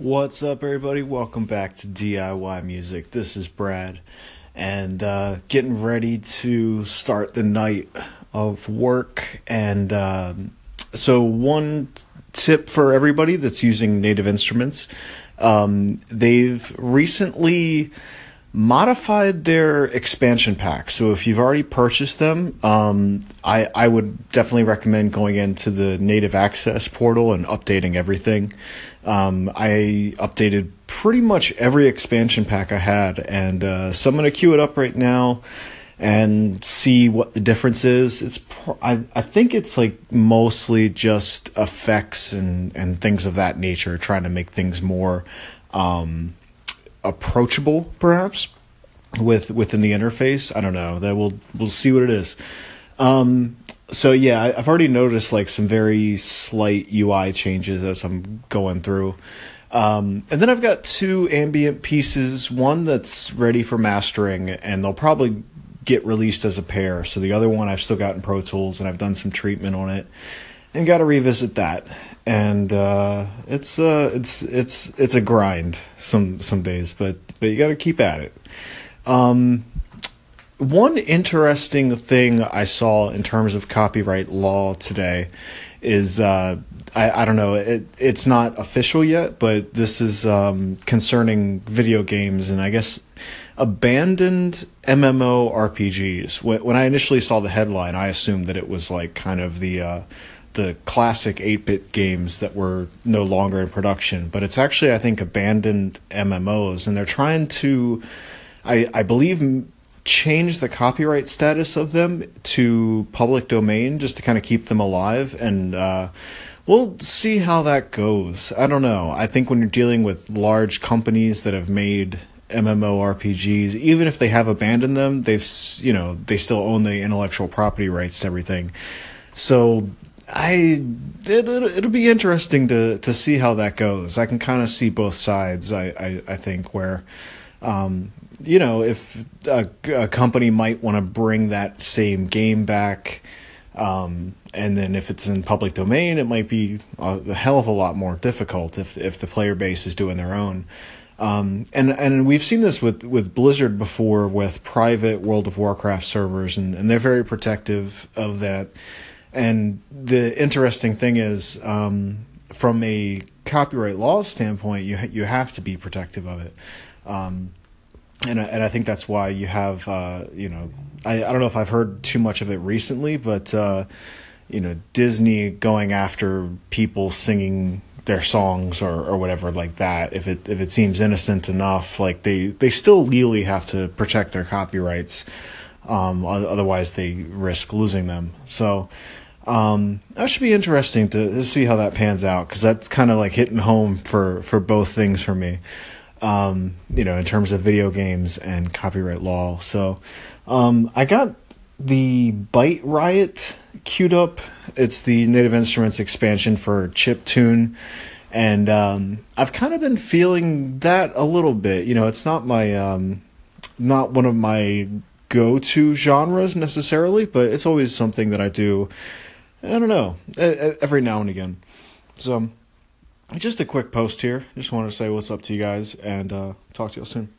What's up, everybody? Welcome back to DIY Music. This is Brad, and uh, getting ready to start the night of work. And um, so, one tip for everybody that's using Native Instruments um, they've recently modified their expansion pack. So if you've already purchased them, um, I I would definitely recommend going into the Native Access portal and updating everything. Um, I updated pretty much every expansion pack I had, and uh, so I'm gonna queue it up right now and see what the difference is. It's pr- I I think it's like mostly just effects and and things of that nature, trying to make things more. Um, approachable perhaps with within the interface. I don't know. That we'll we'll see what it is. Um so yeah i've already noticed like some very slight ui changes as i'm going through. Um, and then I've got two ambient pieces, one that's ready for mastering, and they'll probably get released as a pair. So the other one I've still got in Pro Tools, and I've done some treatment on it and got to revisit that. And uh, it's uh, it's it's it's a grind some some days, but but you got to keep at it. Um, one interesting thing I saw in terms of copyright law today is uh, I, I don't know it it's not official yet, but this is um, concerning video games and I guess abandoned MMO RPGs. When, when I initially saw the headline, I assumed that it was like kind of the uh, the classic 8-bit games that were no longer in production but it's actually i think abandoned mmos and they're trying to i i believe change the copyright status of them to public domain just to kind of keep them alive and uh, we'll see how that goes i don't know i think when you're dealing with large companies that have made MMORPGs, even if they have abandoned them, they've you know they still own the intellectual property rights to everything. So I it, it'll, be interesting to to see how that goes. I can kind of see both sides. I I, I think where, um, you know, if a, a company might want to bring that same game back, um, and then if it's in public domain, it might be a, a hell of a lot more difficult if if the player base is doing their own. Um, and and we've seen this with, with Blizzard before with private World of Warcraft servers, and, and they're very protective of that. And the interesting thing is, um, from a copyright law standpoint, you ha- you have to be protective of it. Um, and and I think that's why you have uh, you know I, I don't know if I've heard too much of it recently, but uh, you know Disney going after people singing their songs or, or whatever like that if it if it seems innocent enough like they they still legally have to protect their copyrights um, otherwise they risk losing them so um, that should be interesting to, to see how that pans out because that's kind of like hitting home for for both things for me. Um, you know, in terms of video games and copyright law. So, um, I got the Byte Riot queued up. It's the Native Instruments expansion for Chip Tune. And um, I've kind of been feeling that a little bit. You know, it's not my um, not one of my go-to genres necessarily, but it's always something that I do I don't know, every now and again. So, just a quick post here. Just wanted to say what's up to you guys and uh, talk to you all soon.